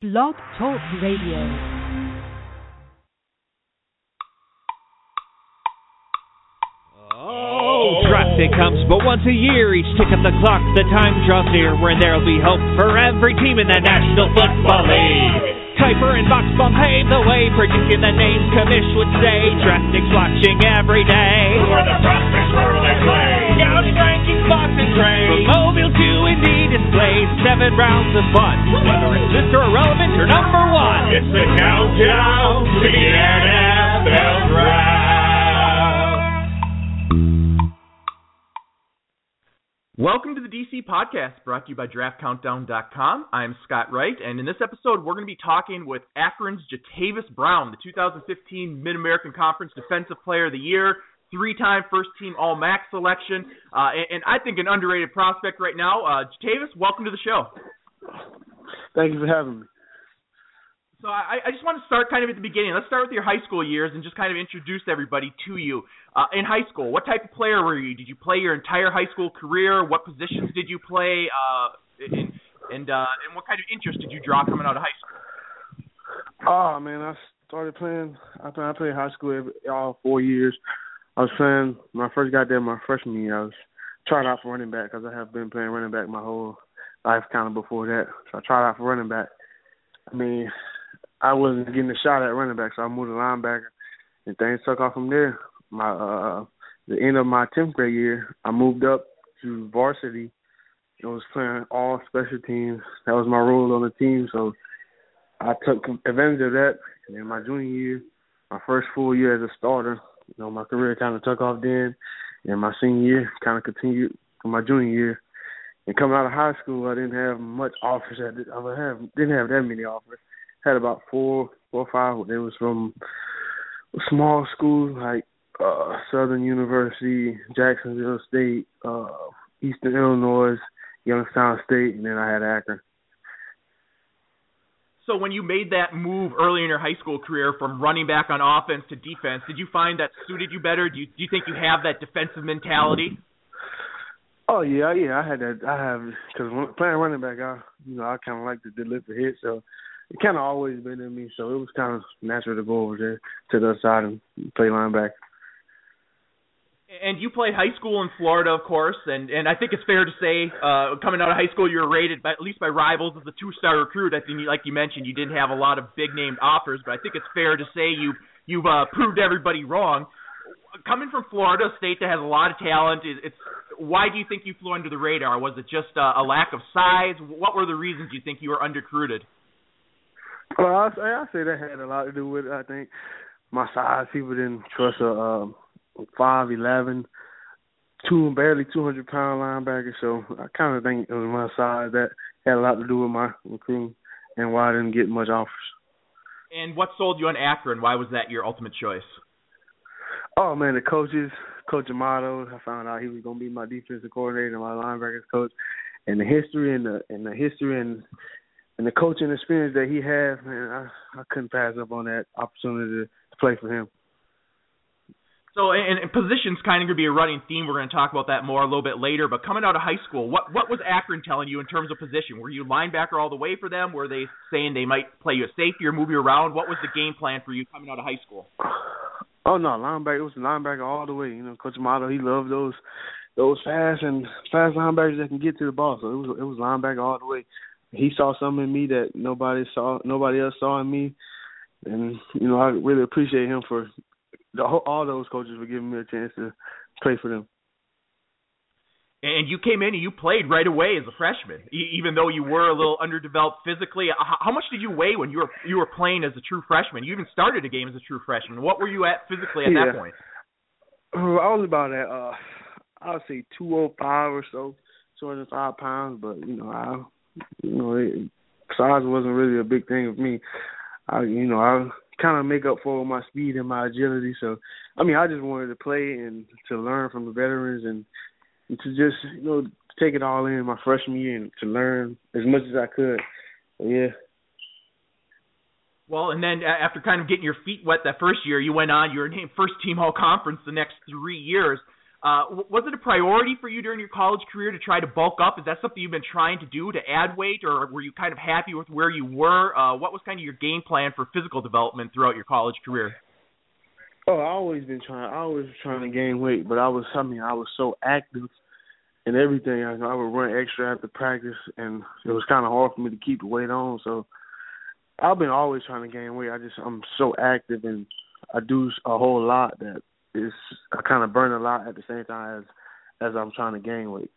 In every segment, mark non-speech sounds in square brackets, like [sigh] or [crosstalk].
Blog Talk Radio. Oh, day comes but once a year. Each tick of the clock, the time draws near when there'll be hope for every team in the National Football League. Kiper and Buchsbaum pave the way, predicting the names Commish would say. Draftniks watching every day. Who are the prospects where will they play? Scouting rankings, box and trade. From Mobile to Indy displays, seven rounds of fun. Whether it's Mr. Irrelevant or number one. It's the countdown to the NFL Draft. Welcome to the DC podcast brought to you by DraftCountdown.com. I'm Scott Wright, and in this episode, we're going to be talking with Akron's Jatavis Brown, the 2015 Mid American Conference Defensive Player of the Year, three time first team All MAC selection, uh, and, and, I think an underrated prospect right now. Uh, Jatavis, welcome to the show. Thank you for having me. So I, I, just want to start kind of at the beginning. Let's start with your high school years and just kind of introduce everybody to you. Uh, in high school, what type of player were you? Did you play your entire high school career? What positions did you play? Uh, and and uh, and what kind of interest did you draw coming out of high school? Oh man, I started playing. I played, I played high school every, all four years. I was playing. When I first got there, my freshman year, I was trying out for running back because I have been playing running back my whole life, kind of before that. So I tried out for running back. I mean, I wasn't getting a shot at running back, so I moved to linebacker, and things took off from there. My uh, the end of my tenth grade year, I moved up to varsity. I was playing all special teams. That was my role on the team, so I took advantage of that. And in my junior year, my first full year as a starter, you know, my career kind of took off then. And my senior year kind of continued for my junior year. And coming out of high school, I didn't have much offers. I didn't have that many offers had about four, four or five. They was from small schools like uh Southern University, Jacksonville State, uh Eastern Illinois, Youngstown State, and then I had Akron. So when you made that move early in your high school career from running back on offense to defense, did you find that suited you better? Do you do you think you have that defensive mentality? Oh yeah, yeah, I had that. I have because playing running back, I you know I kind of like to deliver hits, so it kind of always been in me, so it was kind of natural to go over there to the side and play linebacker. And you played high school in Florida, of course, and and I think it's fair to say, uh, coming out of high school, you were rated by, at least by rivals as a two-star recruit. I think, like you mentioned, you didn't have a lot of big-named offers, but I think it's fair to say you you've uh, proved everybody wrong. Coming from Florida, a state that has a lot of talent, it's why do you think you flew under the radar? Was it just uh, a lack of size? What were the reasons you think you were underrecruited? Well, I, I say that had a lot to do with it. I think my size. People didn't trust a um, five eleven, two barely two hundred pound linebacker. So I kind of think it was my size that had a lot to do with my recruiting and why I didn't get much offers. And what sold you on Akron? Why was that your ultimate choice? Oh man, the coaches, Coach Amato. I found out he was going to be my defensive coordinator and my linebackers coach, and the history and the and the history and and the coaching experience that he has, man, I, I couldn't pass up on that opportunity to, to play for him. So, and, and positions kind of going to be a running theme. We're going to talk about that more a little bit later. But coming out of high school, what what was Akron telling you in terms of position? Were you linebacker all the way for them? Were they saying they might play you a safety or move you around? What was the game plan for you coming out of high school? Oh no, linebacker. It was linebacker all the way. You know, Coach Amato, he loved those those fast and fast linebackers that can get to the ball. So it was it was linebacker all the way he saw something in me that nobody saw, nobody else saw in me, and you know I really appreciate him for the whole, all those coaches for giving me a chance to play for them. And you came in and you played right away as a freshman, even though you were a little [laughs] underdeveloped physically. How much did you weigh when you were you were playing as a true freshman? You even started a game as a true freshman. What were you at physically at yeah. that point? I was about at uh, I would say two oh five or so, two hundred five pounds. But you know, I you know, it, size wasn't really a big thing for me. I, you know, I kind of make up for my speed and my agility. So, I mean, I just wanted to play and to learn from the veterans and, to just, you know, take it all in my freshman year and to learn as much as I could. Yeah. Well, and then after kind of getting your feet wet that first year, you went on. You were named first team all conference the next three years. Uh, was it a priority for you during your college career to try to bulk up? Is that something you've been trying to do to add weight, or were you kind of happy with where you were? Uh, what was kind of your game plan for physical development throughout your college career? Oh, I always been trying. I always was trying to gain weight, but I was. I mean, I was so active and everything. I, I would run extra after practice, and it was kind of hard for me to keep the weight on. So I've been always trying to gain weight. I just I'm so active and I do a whole lot that is I kind of burn a lot at the same time as as I'm trying to gain weight.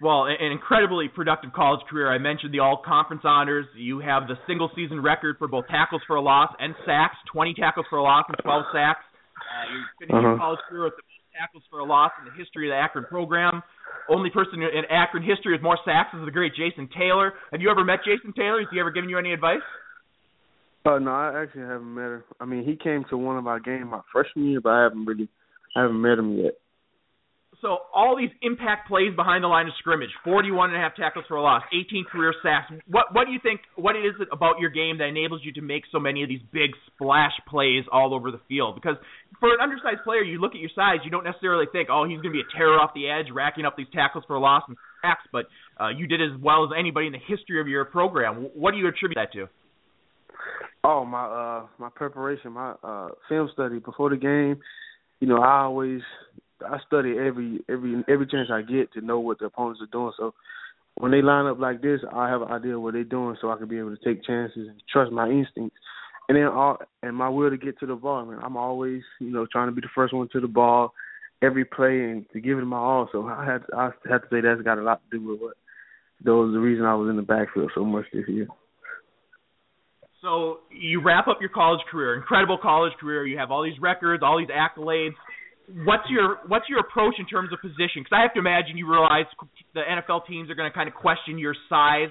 Well, an incredibly productive college career. I mentioned the all conference honors. You have the single season record for both tackles for a loss and sacks 20 tackles for a loss and 12 sacks. Uh, you finished uh-huh. your college career with the most tackles for a loss in the history of the Akron program. Only person in Akron history with more sacks is the great Jason Taylor. Have you ever met Jason Taylor? Has he ever given you any advice? Uh, no, I actually haven't met him. I mean, he came to one of our games my freshman year, but I haven't really, I haven't met him yet. So all these impact plays behind the line of scrimmage, 41 and a half tackles for a loss, 18 career sacks. What what do you think? What is it about your game that enables you to make so many of these big splash plays all over the field? Because for an undersized player, you look at your size, you don't necessarily think, oh, he's going to be a terror off the edge, racking up these tackles for a loss and sacks. But uh, you did as well as anybody in the history of your program. What do you attribute that to? Oh my uh my preparation, my uh film study before the game. You know, I always I study every every every chance I get to know what the opponents are doing. So when they line up like this, I have an idea what they're doing, so I can be able to take chances and trust my instincts. And then all and my will to get to the ball. I mean, I'm always you know trying to be the first one to the ball every play and to give it my all. So I had I have to say that's got a lot to do with what. those the reason I was in the backfield so much this year. So you wrap up your college career, incredible college career. You have all these records, all these accolades. What's your what's your approach in terms of position? Because I have to imagine you realize the NFL teams are going to kind of question your size.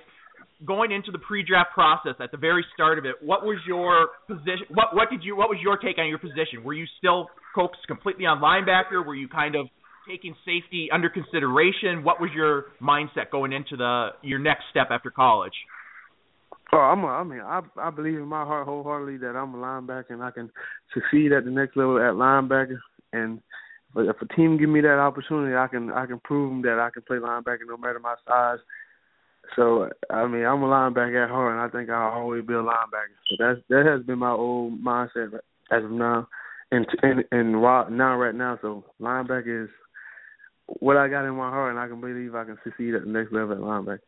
Going into the pre-draft process at the very start of it, what was your position? What what did you what was your take on your position? Were you still focused completely on linebacker? Were you kind of taking safety under consideration? What was your mindset going into the your next step after college? Oh, I'm a, I mean, I I believe in my heart wholeheartedly that I'm a linebacker and I can succeed at the next level at linebacker. And if a team give me that opportunity, I can I can prove them that I can play linebacker no matter my size. So I mean, I'm a linebacker at heart, and I think I'll always be a linebacker. So that's that has been my old mindset as of now, and and and now right now. So linebacker is what I got in my heart, and I can believe I can succeed at the next level at linebacker.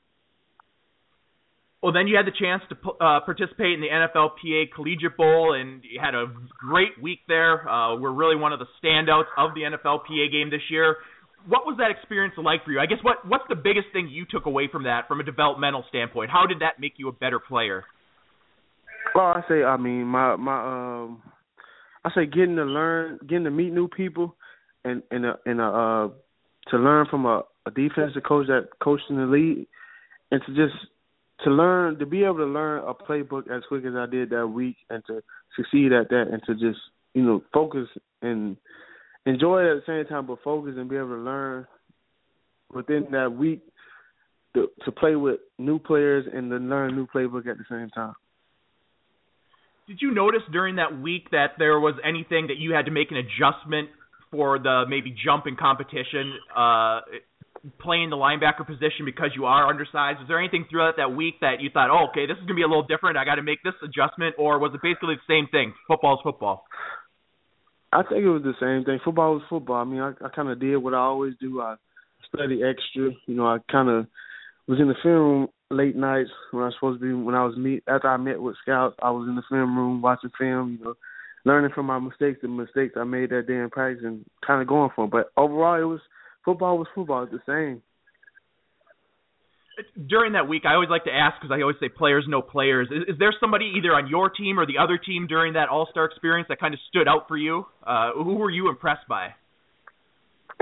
Well, then you had the chance to uh, participate in the NFLPA Collegiate Bowl, and you had a great week there. Uh, we're really one of the standouts of the NFLPA game this year. What was that experience like for you? I guess what what's the biggest thing you took away from that, from a developmental standpoint? How did that make you a better player? Well, I say, I mean, my my um, I say getting to learn, getting to meet new people, and and a, and a, uh, to learn from a, a defensive coach that coached in the league, and to just to learn to be able to learn a playbook as quick as I did that week and to succeed at that and to just you know focus and enjoy it at the same time but focus and be able to learn within that week to, to play with new players and to learn new playbook at the same time. Did you notice during that week that there was anything that you had to make an adjustment for the maybe jump in competition uh, playing the linebacker position because you are undersized? Was there anything throughout that week that you thought, oh, okay, this is going to be a little different. I got to make this adjustment, or was it basically the same thing? Football's football. I think it was the same thing. Football was football. I mean, I, I kind of did what I always do. I studied extra. You know, I kind of was in the film room late nights when I was supposed to be. When I was meet after I met with scouts, I was in the film room watching film. You know, learning from my mistakes, the mistakes I made that day in practice, and kind of going for them. But overall, it was football was football. It's the same. During that week, I always like to ask because I always say players know players. Is, is, there somebody either on your team or the other team during that All Star experience that kind of stood out for you? Uh, who were you impressed by?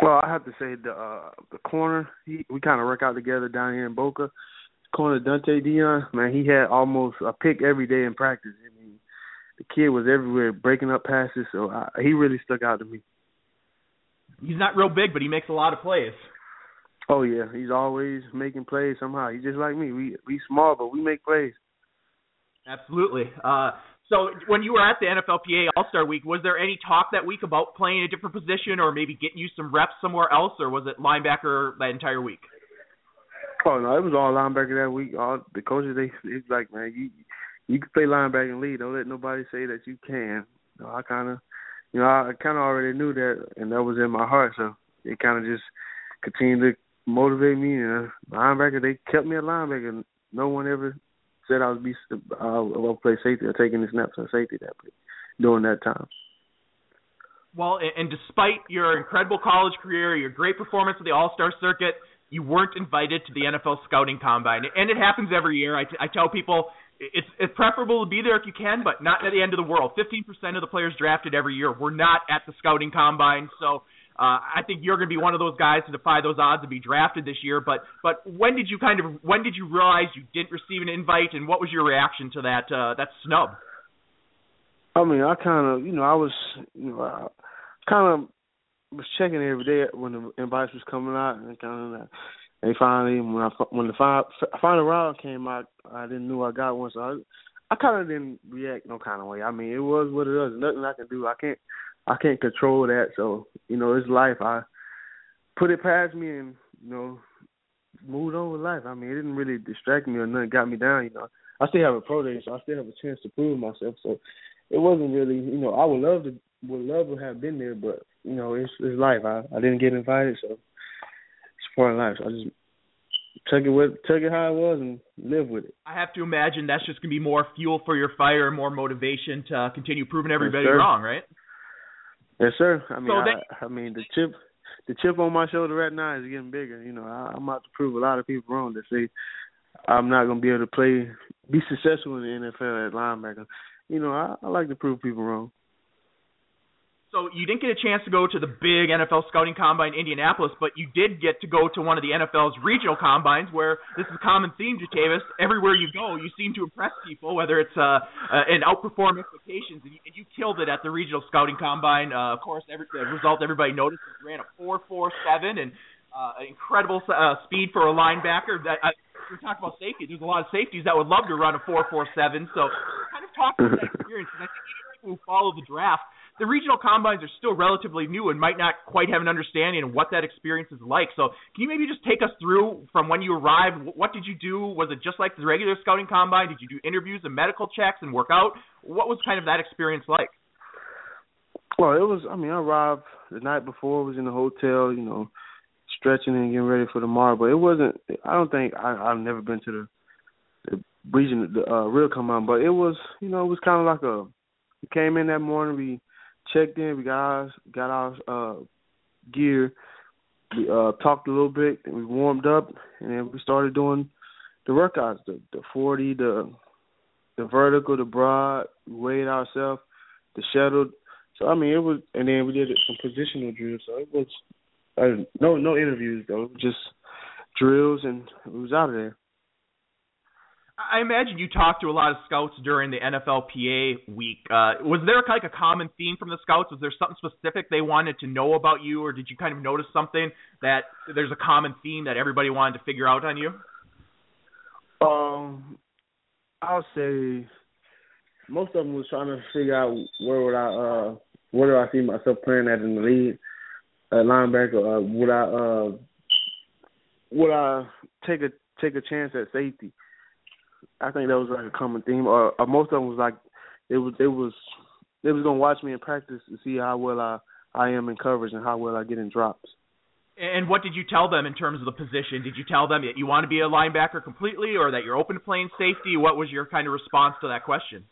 Well, I have to say the uh, the corner. He, we kind of work out together down here in Boca. Corner Dante Dion, man, he had almost a pick every day in practice. I mean, the kid was everywhere breaking up passes, so I, he really stuck out to me he's not real big, but he makes a lot of plays. Oh yeah, he's always making plays somehow. He's just like me. We we small, but we make plays. Absolutely. Uh, So when you were at the NFLPA All Star Week, was there any talk that week about playing a different position or maybe getting you some reps somewhere else, or was it linebacker that entire week? Oh no, it was all linebacker that week. All the coaches they it's like, man, you you can play linebacker and lead. Don't let nobody say that you can. You know, I kind of, you know, I kind of already knew that, and that was in my heart. So it kind of just continued to motivate me. And linebacker, they kept me a linebacker. No one ever said I was be uh, well play safety or taking the snaps on safety that during that time. Well, and despite your incredible college career, your great performance at the All Star circuit, you weren't invited to the NFL scouting combine, and it happens every year. I, t- I tell people it's it's preferable to be there if you can, but not at the end of the world. Fifteen percent of the players drafted every year were not at the scouting combine, so uh, I think you're going to be one of those guys to defy those odds and be drafted this year. But but when did you kind of when did you realize you didn't receive an invite, and what was your reaction to that uh, that snub? I mean, I kind of you know I was you know kind of was checking every day when the invites was coming out, and kind of they finally when I when the final final round came out, I didn't know I got one, so I I kind of didn't react no kind of way. I mean, it was what it was. Nothing I can do. I can't I can't control that. So you know, it's life. I put it past me and you know moved on with life. I mean, it didn't really distract me or nothing got me down. You know, I still have a pro day, so I still have a chance to prove myself. So it wasn't really, you know, I would love to would love to have been there, but you know, it's it's life. I I didn't get invited, so part of life. So I just took it with took it how it was and live with it. I have to imagine that's just gonna be more fuel for your fire and more motivation to continue proving everybody yes, wrong, right? Yes, sir. I mean, so I, I mean the chip, the chip on my shoulder right now is getting bigger. You know, I, I'm about to prove a lot of people wrong that say I'm not gonna be able to play, be successful in the NFL at linebacker. You know, I, I like to prove people wrong. So you didn't get a chance to go to the big NFL scouting combine in Indianapolis, but you did get to go to one of the NFL's regional combines, where this is a common theme, Jatavis. Everywhere you go, you seem to impress people, whether it's uh, uh, and outperform expectations. And you, and you killed it at the regional scouting combine. Uh, of course, every the result everybody noticed you ran a four four seven and uh, incredible uh, speed for a linebacker. That uh, we talk about safety. There's a lot of safeties that would love to run a four four seven. So kind of talk about that experience. And I think people who follow the draft the regional combines are still relatively new and might not quite have an understanding of what that experience is like. So, can you maybe just take us through from when you arrived? What did you do? Was it just like the regular scouting combine? Did you do interviews and medical checks and work out? What was kind of that experience like? Well, it was. I mean, I arrived the night before. Was in the hotel, you know, stretching and getting ready for tomorrow. But it wasn't. I don't think I, I've never been to the region, the uh, real combine. But it was, you know, it was kind of like a. We came in that morning. We checked in. We got our got our uh, gear. We uh, talked a little bit, and we warmed up, and then we started doing the workouts, the the forty, the the vertical, the broad. We weighed ourselves, the shuttle. So I mean, it was, and then we did some positional drills. So it was uh, no no interviews though, just drills, and it was out of there. I imagine you talked to a lot of scouts during the NFLPA week. Uh, was there like a common theme from the scouts? Was there something specific they wanted to know about you, or did you kind of notice something that there's a common theme that everybody wanted to figure out on you? Um, I'll say most of them was trying to figure out where would I uh where do I see myself playing at in the league, uh, linebacker. Uh, would I uh would I take a take a chance at safety? I think that was like a common theme. Or, or most of them was like it was it was they was gonna watch me in practice to see how well I I am in coverage and how well I get in drops. And what did you tell them in terms of the position? Did you tell them that you want to be a linebacker completely, or that you're open to playing safety? What was your kind of response to that question?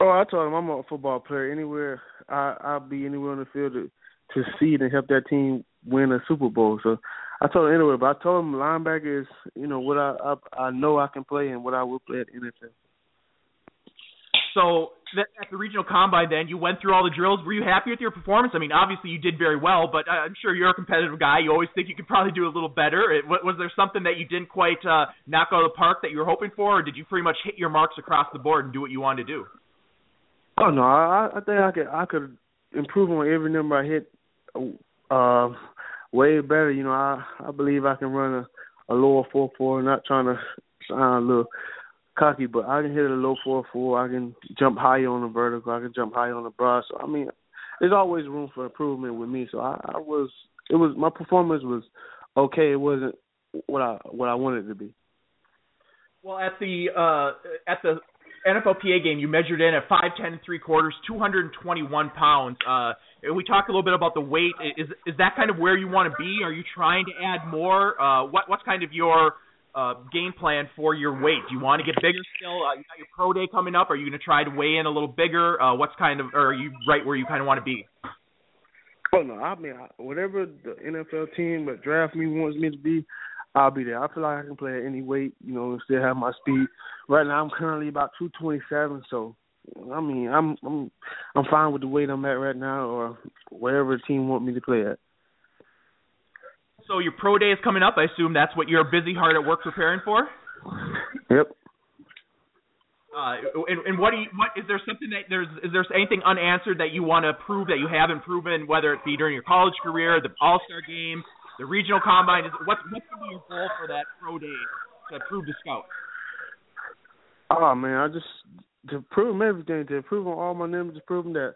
Oh, I told them I'm a football player. Anywhere I I'll be anywhere on the field to to see and help that team win a Super Bowl. So I told him anyway, but I told him linebacker is, you know, what I, I I know I can play and what I will play at NFL. So at the regional combine, then you went through all the drills. Were you happy with your performance? I mean, obviously you did very well, but I'm sure you're a competitive guy. You always think you could probably do a little better. It, was there something that you didn't quite uh, knock out of the park that you were hoping for, or did you pretty much hit your marks across the board and do what you wanted to do? Oh no, I, I think I could I could improve on every number I hit. Uh, way better. You know, I I believe I can run a a lower four four. Not trying to sound a little cocky, but I can hit a low four four. I can jump high on the vertical. I can jump high on the brush. So I mean, there's always room for improvement with me. So I, I was, it was my performance was okay. It wasn't what I what I wanted it to be. Well, at the uh, at the NFLPA game, you measured in at five ten and three quarters, two hundred and twenty one pounds. Uh, we talked a little bit about the weight. Is is that kind of where you want to be? Are you trying to add more? Uh, what what's kind of your uh, game plan for your weight? Do you want to get bigger still? Uh, you got your pro day coming up. Are you going to try to weigh in a little bigger? Uh, what's kind of, or are you right where you kind of want to be? Oh no, I mean whatever the NFL team that draft me wants me to be, I'll be there. I feel like I can play at any weight, you know, and still have my speed. Right now, I'm currently about 227, so I mean, I'm I'm I'm fine with the weight I'm at right now, or wherever the team want me to play at. So your pro day is coming up. I assume that's what you're busy hard at work preparing for. Yep. Uh, and, and what do you, what is there something that there's is there anything unanswered that you want to prove that you haven't proven, whether it be during your college career, the All Star game, the regional combine? Is what's going to be your goal for that pro day to prove to scout? Oh man, I just to prove everything, to prove on all my numbers, to prove that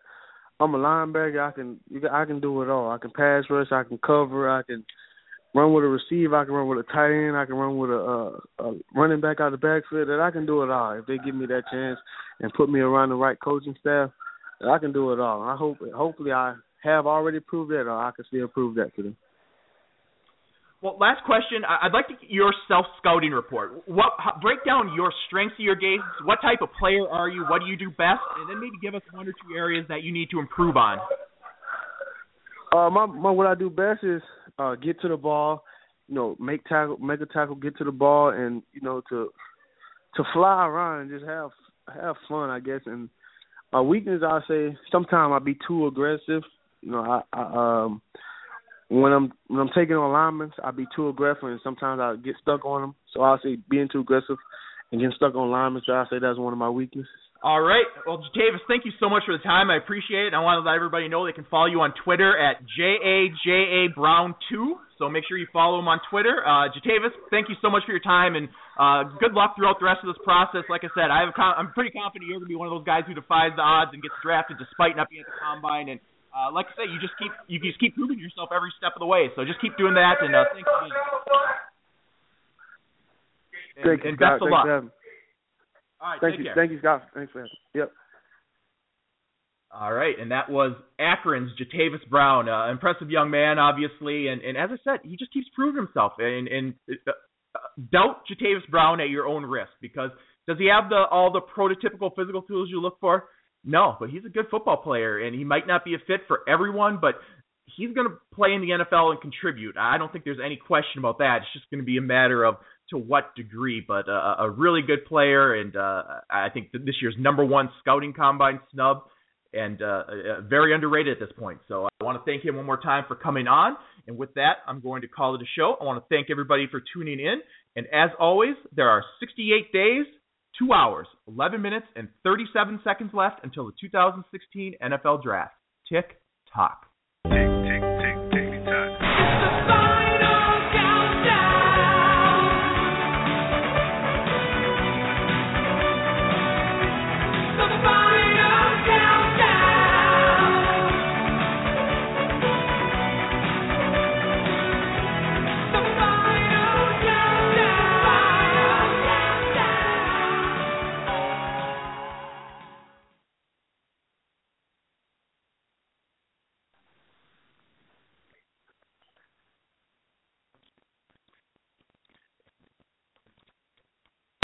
I'm a linebacker. I can I can do it all. I can pass rush. I can cover. I can run with a receiver. I can run with a tight end. I can run with a, a, a running back out of the backfield. That I can do it all if they give me that chance and put me around the right coaching staff. I can do it all. I hope hopefully I have already proved that, or I can still prove that to them. Well, last question. I'd like to get your self scouting report. What how, break down your strengths of your game. What type of player are you? What do you do best? And then maybe give us one or two areas that you need to improve on. Uh, my, my what I do best is uh, get to the ball, you know, make tackle, make a tackle, get to the ball, and you know to to fly around and just have have fun, I guess. And my weakness, I say, sometimes I be too aggressive. You know, I, I um when I'm when I'm taking on linemen, I be too aggressive, and sometimes I get stuck on them. So I say being too aggressive and getting stuck on linemen. So I say that's one of my weaknesses. All right. Well, Jatavis, thank you so much for the time. I appreciate it. I want to let everybody know they can follow you on Twitter at J-A-J-A Brown2. So make sure you follow him on Twitter. Uh, Jatavis, thank you so much for your time, and uh, good luck throughout the rest of this process. Like I said, I have I'm pretty confident you're going to be one of those guys who defies the odds and gets drafted despite not being at the combine. And uh, like I say, you just keep you just keep proving yourself every step of the way. So just keep doing that, and uh, thanks again. And, Thank you, and best Scott. of luck. Thanks All right, Thank you, care. thank you, Scott. Thanks for having. me. Yep. All right, and that was Akron's Jatavis Brown, uh, impressive young man, obviously, and, and as I said, he just keeps proving himself. And, and uh, doubt Jatavis Brown at your own risk because does he have the all the prototypical physical tools you look for? No, but he's a good football player, and he might not be a fit for everyone, but he's going to play in the NFL and contribute. I don't think there's any question about that. It's just going to be a matter of to what degree, but uh, a really good player, and uh, I think this year's number one scouting combine snub and uh, very underrated at this point. So I want to thank him one more time for coming on. And with that, I'm going to call it a show. I want to thank everybody for tuning in. And as always, there are 68 days, 2 hours, 11 minutes, and 37 seconds left until the 2016 NFL Draft. Tick tock.